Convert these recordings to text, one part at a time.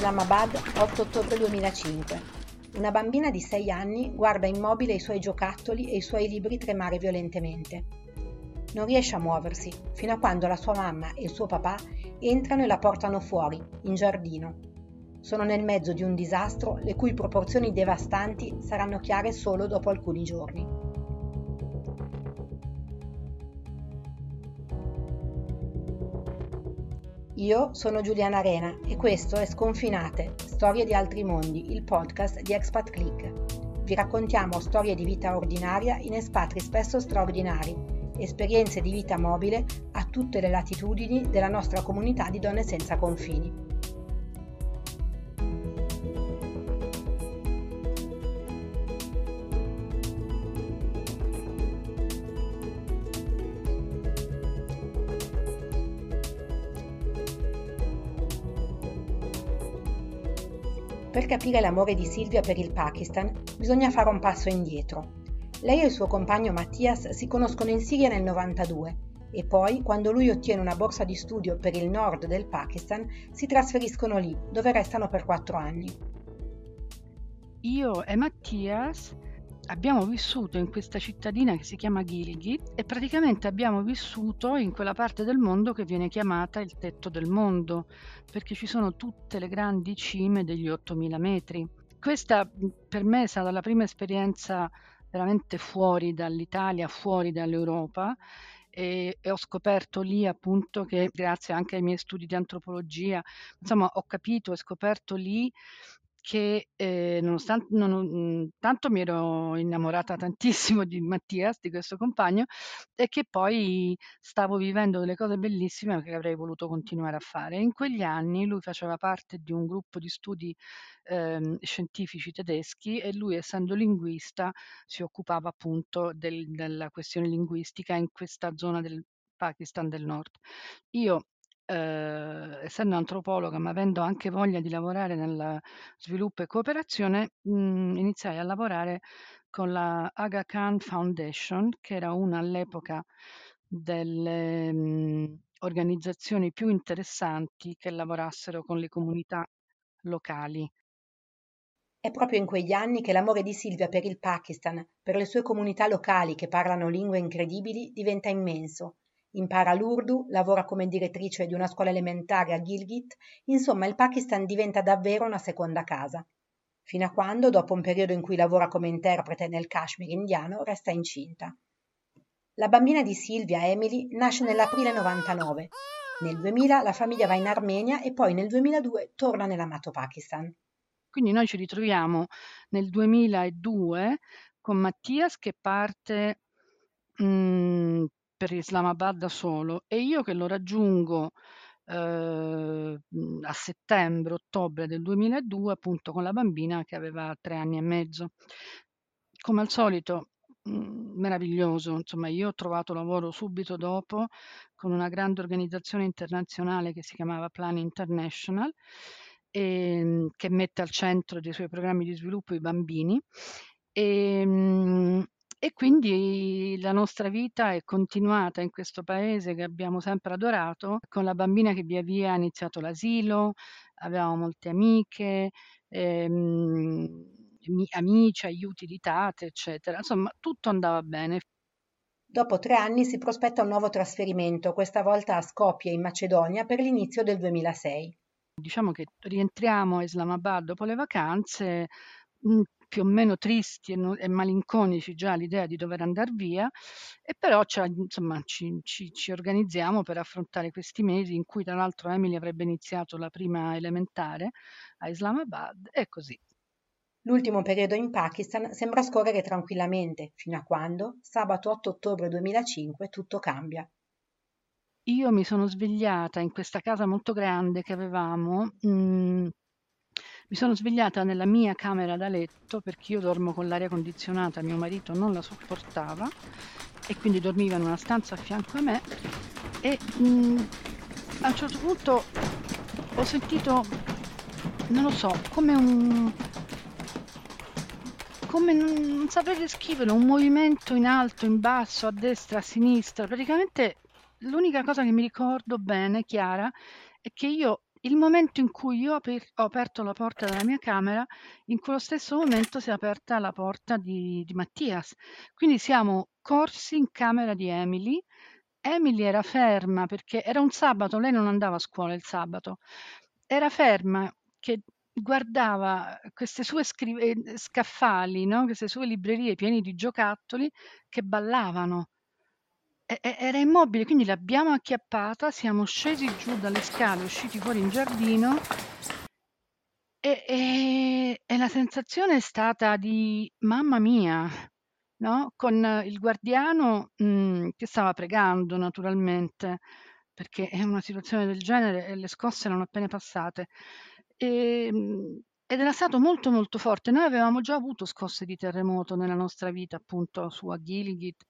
Islamabad, 8 ottobre 2005. Una bambina di 6 anni guarda immobile i suoi giocattoli e i suoi libri tremare violentemente. Non riesce a muoversi, fino a quando la sua mamma e il suo papà entrano e la portano fuori, in giardino. Sono nel mezzo di un disastro le cui proporzioni devastanti saranno chiare solo dopo alcuni giorni. Io sono Giuliana Arena e questo è Sconfinate, Storie di altri mondi, il podcast di Expat Click. Vi raccontiamo storie di vita ordinaria in espatri spesso straordinari, esperienze di vita mobile a tutte le latitudini della nostra comunità di donne senza confini. Per capire l'amore di Silvia per il Pakistan bisogna fare un passo indietro. Lei e il suo compagno Mattias si conoscono in Siria nel 92 e poi, quando lui ottiene una borsa di studio per il nord del Pakistan, si trasferiscono lì, dove restano per quattro anni. Io e Mattias abbiamo vissuto in questa cittadina che si chiama Gilgit e praticamente abbiamo vissuto in quella parte del mondo che viene chiamata il tetto del mondo, perché ci sono tutte le grandi cime degli 8000 metri. Questa per me è stata la prima esperienza veramente fuori dall'Italia, fuori dall'Europa e, e, ho scoperto lì appunto che grazie anche ai miei studi di antropologia, insomma ho capito e scoperto lì che eh, nonostante non, mhmm, tanto mi ero innamorata tantissimo di Mattias, di questo compagno, e che poi stavo vivendo delle cose bellissime che avrei voluto continuare a fare. In quegli anni lui faceva parte di un gruppo di studi eh, scientifici tedeschi e lui, essendo linguista, si occupava appunto del, della questione linguistica in questa zona del Pakistan del Nord. Io eh, essendo antropologa, ma avendo anche voglia di lavorare nel sviluppo e cooperazione, mh, mhmm, iniziai a lavorare con la Aga Khan Foundation, che era una all'epoca delle mh, mhmm, organizzazioni più interessanti che lavorassero con le comunità locali. È proprio in quegli anni che l'amore di Silvia per il Pakistan, per le sue comunità locali che parlano lingue incredibili, diventa immenso Impara l'Urdu, lavora come direttrice di una scuola elementare a Gilgit, insomma il Pakistan diventa davvero una seconda casa. Fino a quando, dopo un periodo in cui lavora come interprete nel Kashmir indiano, resta incinta. La bambina di Silvia, Emily, nasce nell'aprile 99. Nel 2000 la famiglia va in Armenia e poi nel 2002 torna nell'amato Pakistan. Quindi noi ci ritroviamo nel 2002 con Mattias che parte mh, mm, per Islamabad da solo e io che lo raggiungo eh, a settembre, ottobre del 2002 appunto con la bambina che aveva tre anni e mezzo. Come al solito mh, meraviglioso, insomma io ho trovato lavoro subito dopo con una grande organizzazione internazionale che si chiamava Plan International e, ehm, che mette al centro dei suoi programmi di sviluppo i bambini e, mh, e quindi la nostra vita è continuata in questo paese che abbiamo sempre adorato, con la bambina che via via ha iniziato l'asilo, avevamo molte amiche, ehm, amici, aiuti di tate, eccetera. Insomma, tutto andava bene. Dopo tre anni si prospetta un nuovo trasferimento, questa volta a Skopje in Macedonia per l'inizio del 2006. Diciamo che rientriamo a Islamabad dopo le vacanze, mhmm, più o meno tristi e, no, e malinconici già l'idea di dover andare via, e però insomma, ci, ci, ci, organizziamo per affrontare questi mesi in cui tra l'altro Emily avrebbe iniziato la prima elementare a Islamabad e così. L'ultimo periodo in Pakistan sembra scorrere tranquillamente, fino a quando, sabato 8 ottobre 2005, tutto cambia. Io mi sono svegliata in questa casa molto grande che avevamo, mh, mm, mi sono svegliata nella mia camera da letto perché io dormo con l'aria condizionata, mio marito non la sopportava e quindi dormiva in una stanza a fianco a me e mh, mm, a un certo punto ho sentito, non lo so, come un... come non, non saprei descriverlo, un movimento in alto, in basso, a destra, a sinistra. Praticamente l'unica cosa che mi ricordo bene, chiara, è che io il momento in cui io ho aperto la porta della mia camera, in quello stesso momento si è aperta la porta di, di Mattias. Quindi siamo corsi in camera di Emily. Emily era ferma perché era un sabato, lei non andava a scuola il sabato, era ferma che guardava queste sue scri- eh, scaffali, no? queste sue librerie piene di giocattoli che ballavano era immobile, quindi l'abbiamo acchiappata, siamo scesi giù dalle scale, usciti fuori in giardino e, e, e la sensazione è stata di mamma mia, no? Con il guardiano mh, mm, che stava pregando naturalmente, perché è una situazione del genere e le scosse erano appena passate. Ehm, ed era stato molto molto forte. Noi avevamo già avuto scosse di terremoto nella nostra vita, appunto su a Gilgit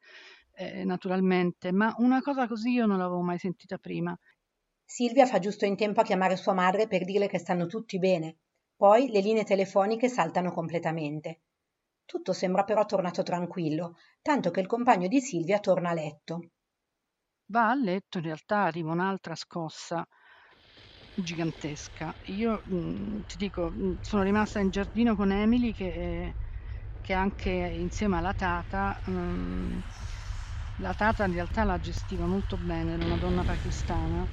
eh, naturalmente, ma una cosa così io non l'avevo mai sentita prima. Silvia fa giusto in tempo a chiamare sua madre per dirle che stanno tutti bene. Poi le linee telefoniche saltano completamente. Tutto sembra però tornato tranquillo, tanto che il compagno di Silvia torna a letto. Va a letto, in realtà arriva un'altra scossa gigantesca. Io mh, mm, ti dico, mh, mm, sono rimasta in giardino con Emily che, che anche insieme alla tata mh, mm, la tata in realtà la gestiva molto bene, era una donna pakistana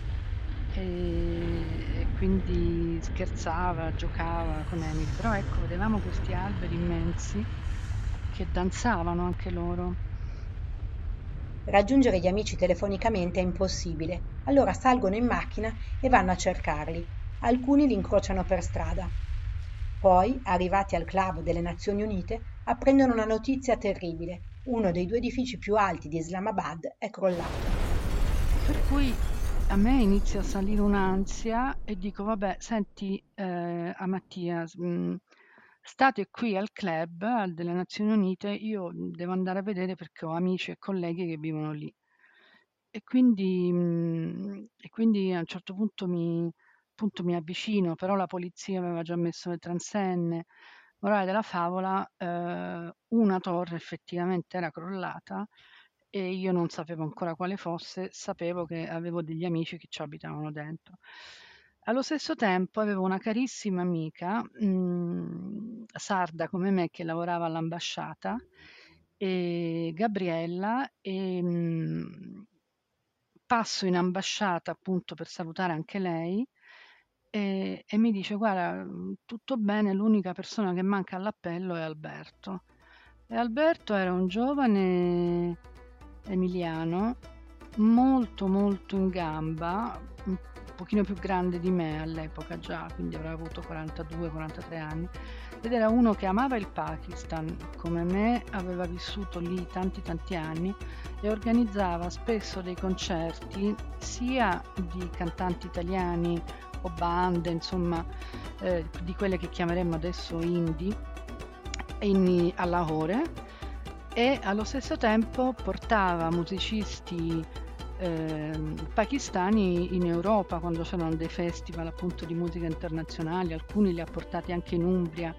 e quindi scherzava, giocava con Emily, però ecco, vedevamo questi alberi immensi che danzavano anche loro. Raggiungere gli amici telefonicamente è impossibile, allora salgono in macchina e vanno a cercarli. Alcuni li incrociano per strada. Poi, arrivati al club delle Nazioni Unite, apprendono una notizia terribile uno dei due edifici più alti di Islamabad è crollato. Per cui a me inizia a salire un'ansia e dico, vabbè, senti eh, a Mattia, mm, state qui al club delle Nazioni Unite, io devo andare a vedere perché ho amici e colleghi che vivono lì. E quindi, mh, mm, e quindi a un certo punto mi, mi avvicino, però la polizia aveva già messo le transenne, Morale della favola, ehm, una torre effettivamente era crollata e io non sapevo ancora quale fosse, sapevo che avevo degli amici che ci abitavano dentro. Allo stesso tempo avevo una carissima amica, mhmm, sarda come me, che lavorava all'ambasciata, ehm, Gabriella, ehm, passo in ambasciata appunto per salutare anche lei e, e mi dice: Guarda, mm, tutto bene, l'unica persona che manca all'appello è Alberto. E Alberto era un giovane emiliano, molto molto in gamba, un pochino più grande di me all'epoca già, quindi avrà avuto 42-43 anni, ed era uno che amava il Pakistan, come me aveva vissuto lì tanti tanti anni e organizzava spesso dei concerti sia di cantanti italiani o bande, insomma, eh, di quelle che chiameremmo adesso indie, in, a Lahore e allo stesso tempo portava musicisti eh, pakistani in Europa quando c'erano dei festival appunto di musica internazionali, alcuni li ha portati anche in Umbria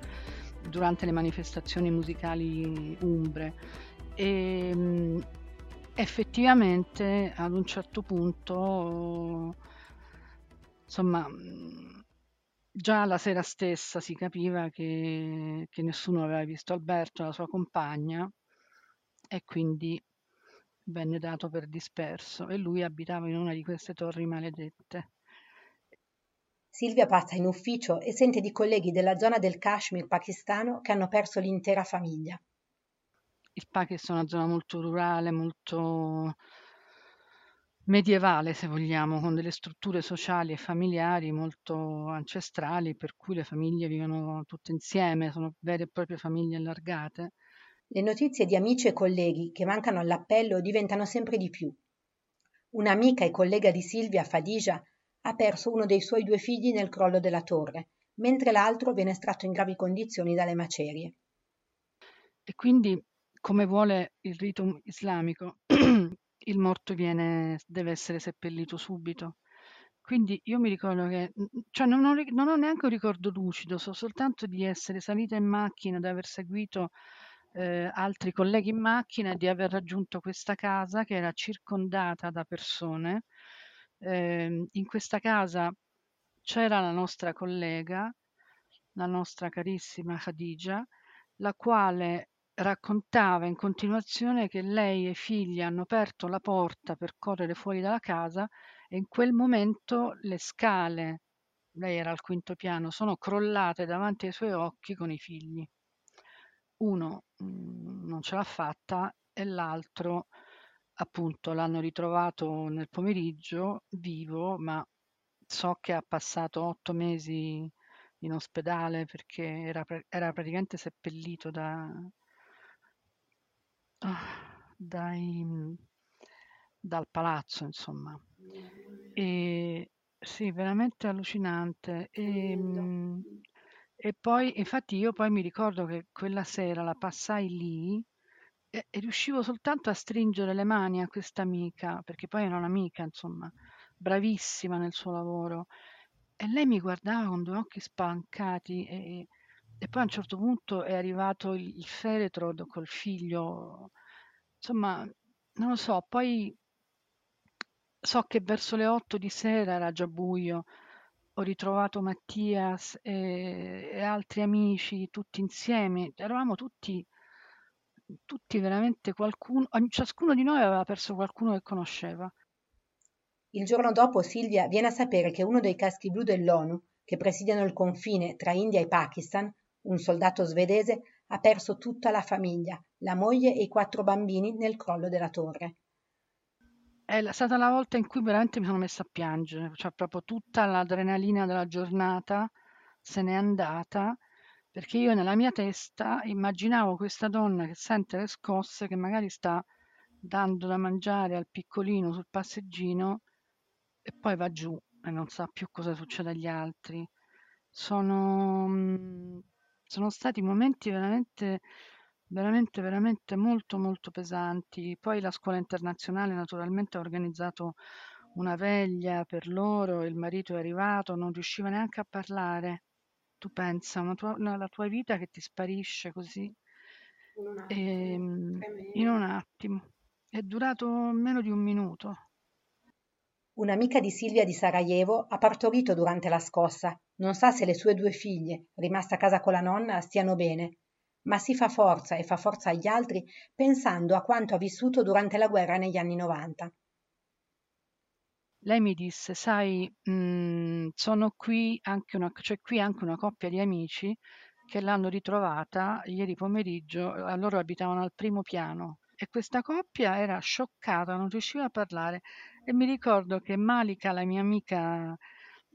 durante le manifestazioni musicali umbre. E mh, effettivamente ad un certo punto Insomma, mhmm, già la sera stessa si capiva che che nessuno aveva visto Alberto la sua compagna e quindi venne dato per disperso e lui abitava in una di queste torri maledette. Silvia passa in ufficio e sente di colleghi della zona del Kashmir pakistano che hanno perso l'intera famiglia. Il Pakistan è una zona molto rurale, molto medievale se vogliamo, con delle strutture sociali e familiari molto ancestrali, per cui le famiglie vivono tutte insieme, sono vere e proprie famiglie allargate. Le notizie di amici e colleghi che mancano all'appello diventano sempre di più. Un'amica e collega di Silvia, Fadija, ha perso uno dei suoi due figli nel crollo della torre, mentre l'altro viene estratto in gravi condizioni dalle macerie. E quindi, come vuole il rito islamico, il morto viene deve essere seppellito subito. Quindi io mi ricordo che cioè non ho non ho neanche un ricordo lucido, so soltanto di essere salita in macchina, di aver seguito, ehm, altri colleghi in macchina e di aver raggiunto questa casa che era circondata da persone. Ehm, in questa casa c'era la nostra collega, la nostra carissima Khadija, la quale raccontava in continuazione che lei e i figli hanno aperto la porta per correre fuori dalla casa e in quel momento le scale, lei era al quinto piano, sono crollate davanti ai suoi occhi con i figli. Uno mm, non ce l'ha fatta e l'altro appunto l'hanno ritrovato nel pomeriggio vivo, ma so che ha passato otto mesi in ospedale perché era, era praticamente seppellito da, dai, dal palazzo, insomma. E, sì, veramente allucinante. E, ehm, e poi, infatti, io poi mi ricordo che quella sera la passai lì e, e riuscivo soltanto a stringere le mani a questa amica, perché poi era un'amica, insomma, bravissima nel suo lavoro. E lei mi guardava con due occhi spalancati e, e poi a un certo punto è arrivato il, il feretro col figlio. Insomma, non lo so, poi so che verso le 8 di sera era già buio. Ho ritrovato Mattias e, e altri amici tutti insieme. Eravamo tutti tutti veramente qualcuno, ciascuno di noi aveva perso qualcuno che conosceva. Il giorno dopo Silvia viene a sapere che uno dei caschi blu dell'ONU, che presidiano il confine tra India e Pakistan, un soldato svedese, ha perso tutta la famiglia, la moglie e i quattro bambini nel crollo della torre. È stata la volta in cui veramente mi sono messa a piangere, cioè proprio tutta l'adrenalina della giornata se n'è andata perché io nella mia testa immaginavo questa donna che sente le scosse, che magari sta dando da mangiare al piccolino sul passeggino e poi va giù e non sa più cosa succede agli altri. Sono, mm, sono stati momenti veramente, veramente, veramente molto, molto pesanti. Poi la scuola internazionale naturalmente ha organizzato una veglia per loro, il marito è arrivato, non riusciva neanche a parlare tu pensa, una tua, una, la tua vita che ti sparisce così in un attimo, ehm, in un attimo. È durato meno di un minuto. Un'amica di Silvia di Sarajevo ha partorito durante la scossa. Non sa se le sue due figlie, rimaste a casa con la nonna, stiano bene, ma si fa forza e fa forza agli altri pensando a quanto ha vissuto durante la guerra negli anni 90 lei mi disse, sai, mh, sono qui anche una, c'è qui anche una coppia di amici che l'hanno ritrovata ieri pomeriggio, loro abitavano al primo piano e questa coppia era scioccata, non riusciva a parlare. E mi ricordo che Malika, la mia amica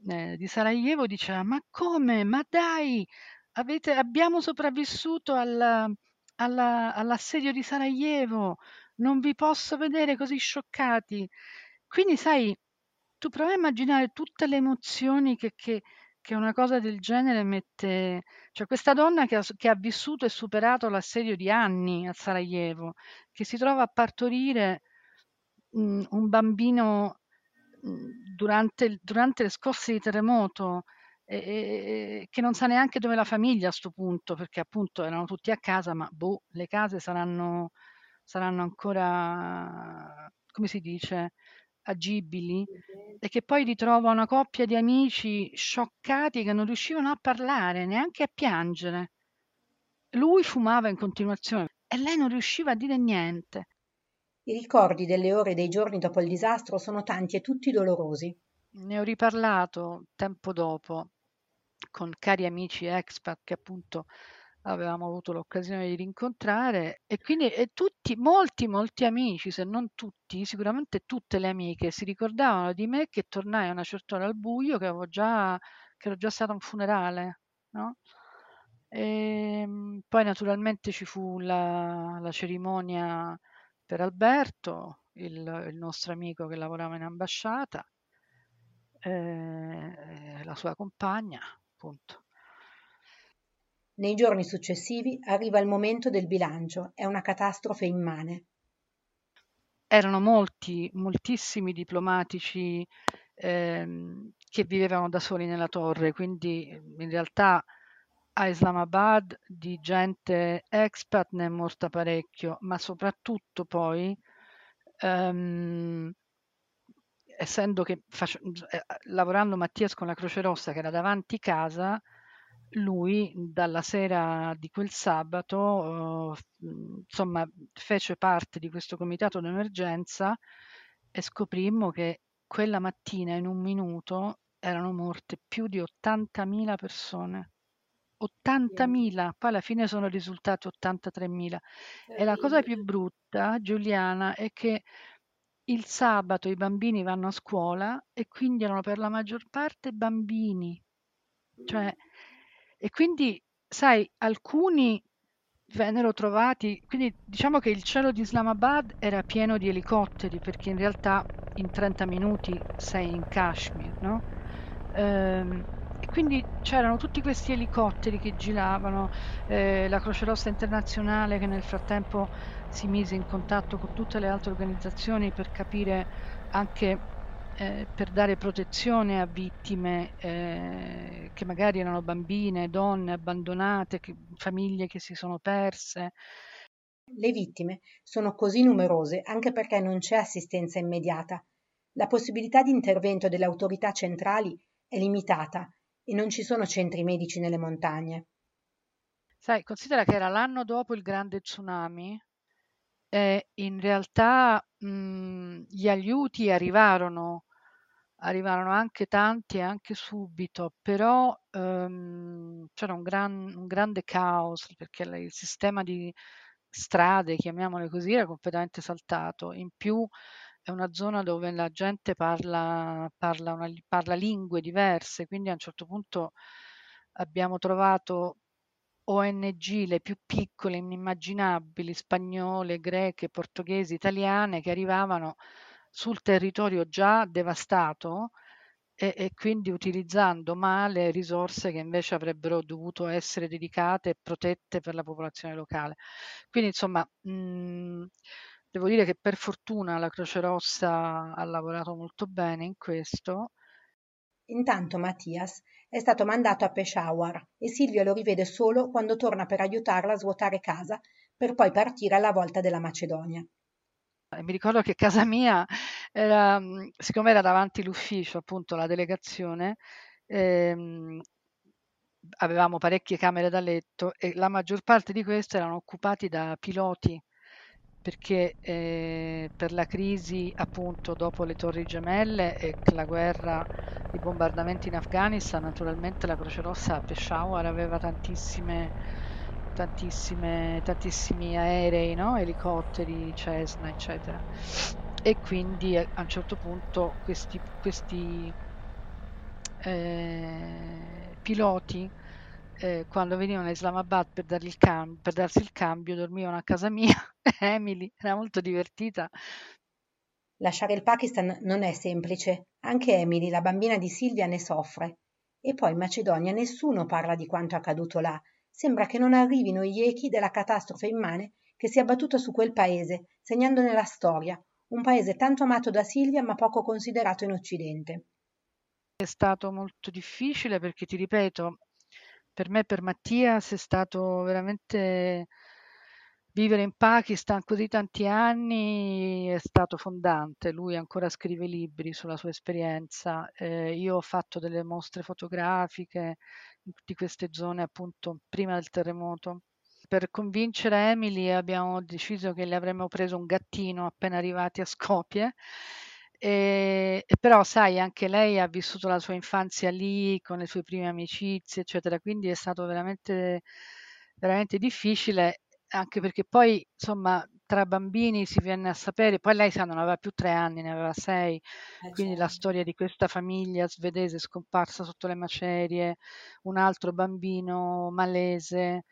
eh, di Sarajevo, diceva ma come, ma dai, avete, abbiamo sopravvissuto alla, alla, all'assedio di Sarajevo, non vi posso vedere così scioccati. Quindi sai, tu prova a immaginare tutte le emozioni che, che, che una cosa del genere mette... Cioè questa donna che ha, che ha vissuto e superato l'assedio di anni a Sarajevo, che si trova a partorire mh, mm, un bambino mh, mm, durante, durante, le scosse di terremoto, e, e, che non sa neanche dove la famiglia a questo punto, perché appunto erano tutti a casa, ma boh, le case saranno, saranno ancora, come si dice, agibili e che poi ritrova una coppia di amici scioccati che non riuscivano a parlare, neanche a piangere. Lui fumava in continuazione e lei non riusciva a dire niente. I ricordi delle ore e dei giorni dopo il disastro sono tanti e tutti dolorosi. Ne ho riparlato tempo dopo con cari amici expat che appunto avevamo avuto l'occasione di rincontrare e quindi e tutti, molti, molti amici, se non tutti, sicuramente tutte le amiche si ricordavano di me che tornai a una certa ora al buio, che, avevo già, che ero già stata a un funerale, no? E ehm, poi naturalmente ci fu la, la cerimonia per Alberto, il, il, nostro amico che lavorava in ambasciata, eh, la sua compagna, appunto. Nei giorni successivi arriva il momento del bilancio, è una catastrofe immane. Erano molti, moltissimi diplomatici ehm, che vivevano da soli nella torre, quindi in realtà a Islamabad di gente expat ne è morta parecchio, ma soprattutto poi ehm, essendo che face- eh, lavorando Mattias con la Croce Rossa che era davanti casa, lui dalla sera di quel sabato, eh, insomma, fece parte di questo comitato d'emergenza e scoprimmo che quella mattina in un minuto erano morte più di 80.000 persone. 80.000, poi alla fine sono risultati 83.000. E la cosa più brutta, Giuliana, è che il sabato i bambini vanno a scuola e quindi erano per la maggior parte bambini. Cioè, e quindi, sai, alcuni vennero trovati, quindi diciamo che il cielo di Islamabad era pieno di elicotteri, perché in realtà in 30 minuti sei in Kashmir, no? Ehm, e quindi c'erano tutti questi elicotteri che giravano, eh, la Croce Rossa Internazionale che nel frattempo si mise in contatto con tutte le altre organizzazioni per capire anche eh, per dare protezione a vittime eh, che magari erano bambine, donne abbandonate, che, famiglie che si sono perse. Le vittime sono così numerose anche perché non c'è assistenza immediata. La possibilità di intervento delle autorità centrali è limitata e non ci sono centri medici nelle montagne. Sai, considera che era l'anno dopo il grande tsunami e in realtà mh, gli aiuti arrivarono, arrivarono anche tanti, anche subito, però ehm, c'era un, gran, un grande caos perché il sistema di strade, chiamiamole così, era completamente saltato. In più è una zona dove la gente parla, parla, una, parla lingue diverse, quindi a un certo punto abbiamo trovato ONG, le più piccole, inimmaginabili, spagnole, greche, portoghesi, italiane, che arrivavano sul territorio già devastato e, e, quindi utilizzando male risorse che invece avrebbero dovuto essere dedicate e protette per la popolazione locale. Quindi insomma, mh, devo dire che per fortuna la Croce Rossa ha lavorato molto bene in questo. Intanto Mattias è stato mandato a Peshawar e Silvia lo rivede solo quando torna per aiutarla a svuotare casa per poi partire alla volta della Macedonia. Mi ricordo che casa mia era, siccome era davanti l'ufficio, appunto la delegazione, ehm, avevamo parecchie camere da letto e la maggior parte di queste erano occupati da piloti perché eh, per la crisi appunto dopo le torri gemelle e la guerra, i bombardamenti in Afghanistan, naturalmente la Croce Rossa a Peshawar aveva tantissime, tantissime, tantissimi aerei, no? elicotteri, Cessna, eccetera. E quindi a un certo punto questi, questi eh, piloti eh, quando venivano a Islamabad per, cam- per, darsi il cambio dormivano a casa mia. Emily era molto divertita. Lasciare il Pakistan non è semplice. Anche Emily, la bambina di Silvia, ne soffre. E poi in Macedonia nessuno parla di quanto accaduto là. Sembra che non arrivino gli echi della catastrofe immane che si è abbattuta su quel paese, segnandone la storia. Un paese tanto amato da Silvia ma poco considerato in Occidente. È stato molto difficile perché, ti ripeto, per me, per Mattias, è stato veramente vivere in Pakistan così tanti anni è stato fondante. Lui ancora scrive libri sulla sua esperienza. Eh, io ho fatto delle mostre fotografiche di queste zone appunto prima del terremoto. Per convincere Emily abbiamo deciso che le avremmo preso un gattino appena arrivati a Skopje e, e però sai, anche lei ha vissuto la sua infanzia lì con le sue prime amicizie, eccetera, quindi è stato veramente, veramente difficile, anche perché poi, insomma, tra bambini si viene a sapere, poi lei sa, non aveva più tre anni, ne aveva sei, eh, quindi certo. la storia di questa famiglia svedese scomparsa sotto le macerie, un altro bambino malese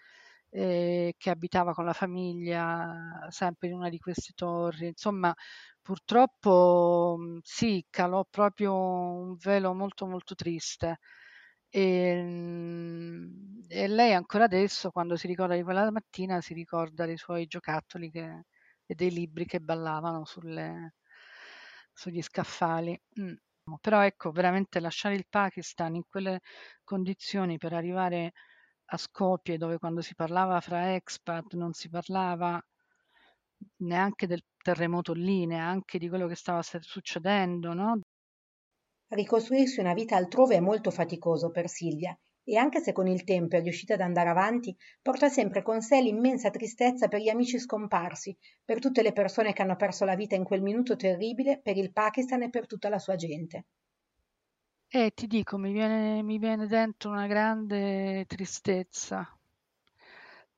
eh, che abitava con la famiglia sempre in una di queste torri, insomma Purtroppo, mhmm, sì, calò proprio un velo molto, molto triste. Ehm, e lei ancora adesso, quando si ricorda di quella mattina, si ricorda dei suoi giocattoli che e dei libri che ballavano sulle sugli scaffali. Mh. Però ecco, veramente lasciare il Pakistan in quelle condizioni per arrivare a Skopje, dove quando si parlava fra expat non si parlava neanche del terremoto lì, neanche di quello che stava succedendo, no? Ricostruirsi una vita altrove è molto faticoso per Silvia e anche se con il tempo è riuscita ad andare avanti, porta sempre con sé l'immensa tristezza per gli amici scomparsi, per tutte le persone che hanno perso la vita in quel minuto terribile, per il Pakistan e per tutta la sua gente. Eh, ti dico, mi viene, mi viene dentro una grande tristezza,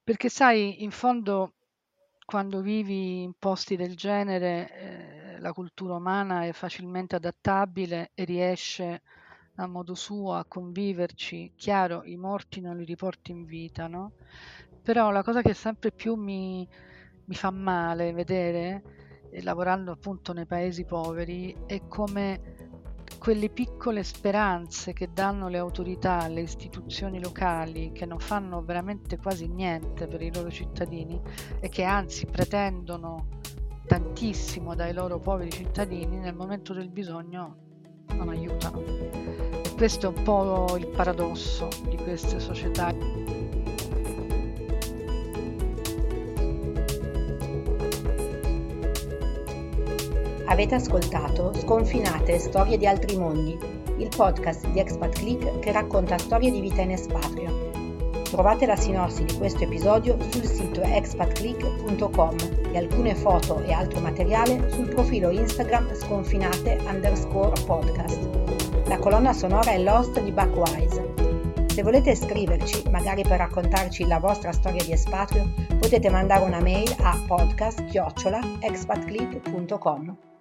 perché sai, in fondo, quando vivi in posti del genere, eh, la cultura umana è facilmente adattabile e riesce a modo suo a conviverci. Chiaro, i morti non li riporti in vita, no? Però la cosa che sempre più mi, mi fa male vedere, eh, lavorando appunto nei paesi poveri, è come quelle piccole speranze che danno le autorità, le istituzioni locali, che non fanno veramente quasi niente per i loro cittadini e che anzi pretendono tantissimo dai loro poveri cittadini, nel momento del bisogno non aiutano. E questo è un po' il paradosso di queste società. Avete ascoltato Sconfinate Storie di altri mondi, il podcast di Expat Click che racconta storie di vita in espatrio. Trovate la sinossi di questo episodio sul sito expatclick.com e alcune foto e altro materiale sul profilo Instagram sconfinate underscore podcast. La colonna sonora è Lost di Buckwise. Se volete scriverci, magari per raccontarci la vostra storia di espatrio, potete mandare una mail a podcast-expatclick.com.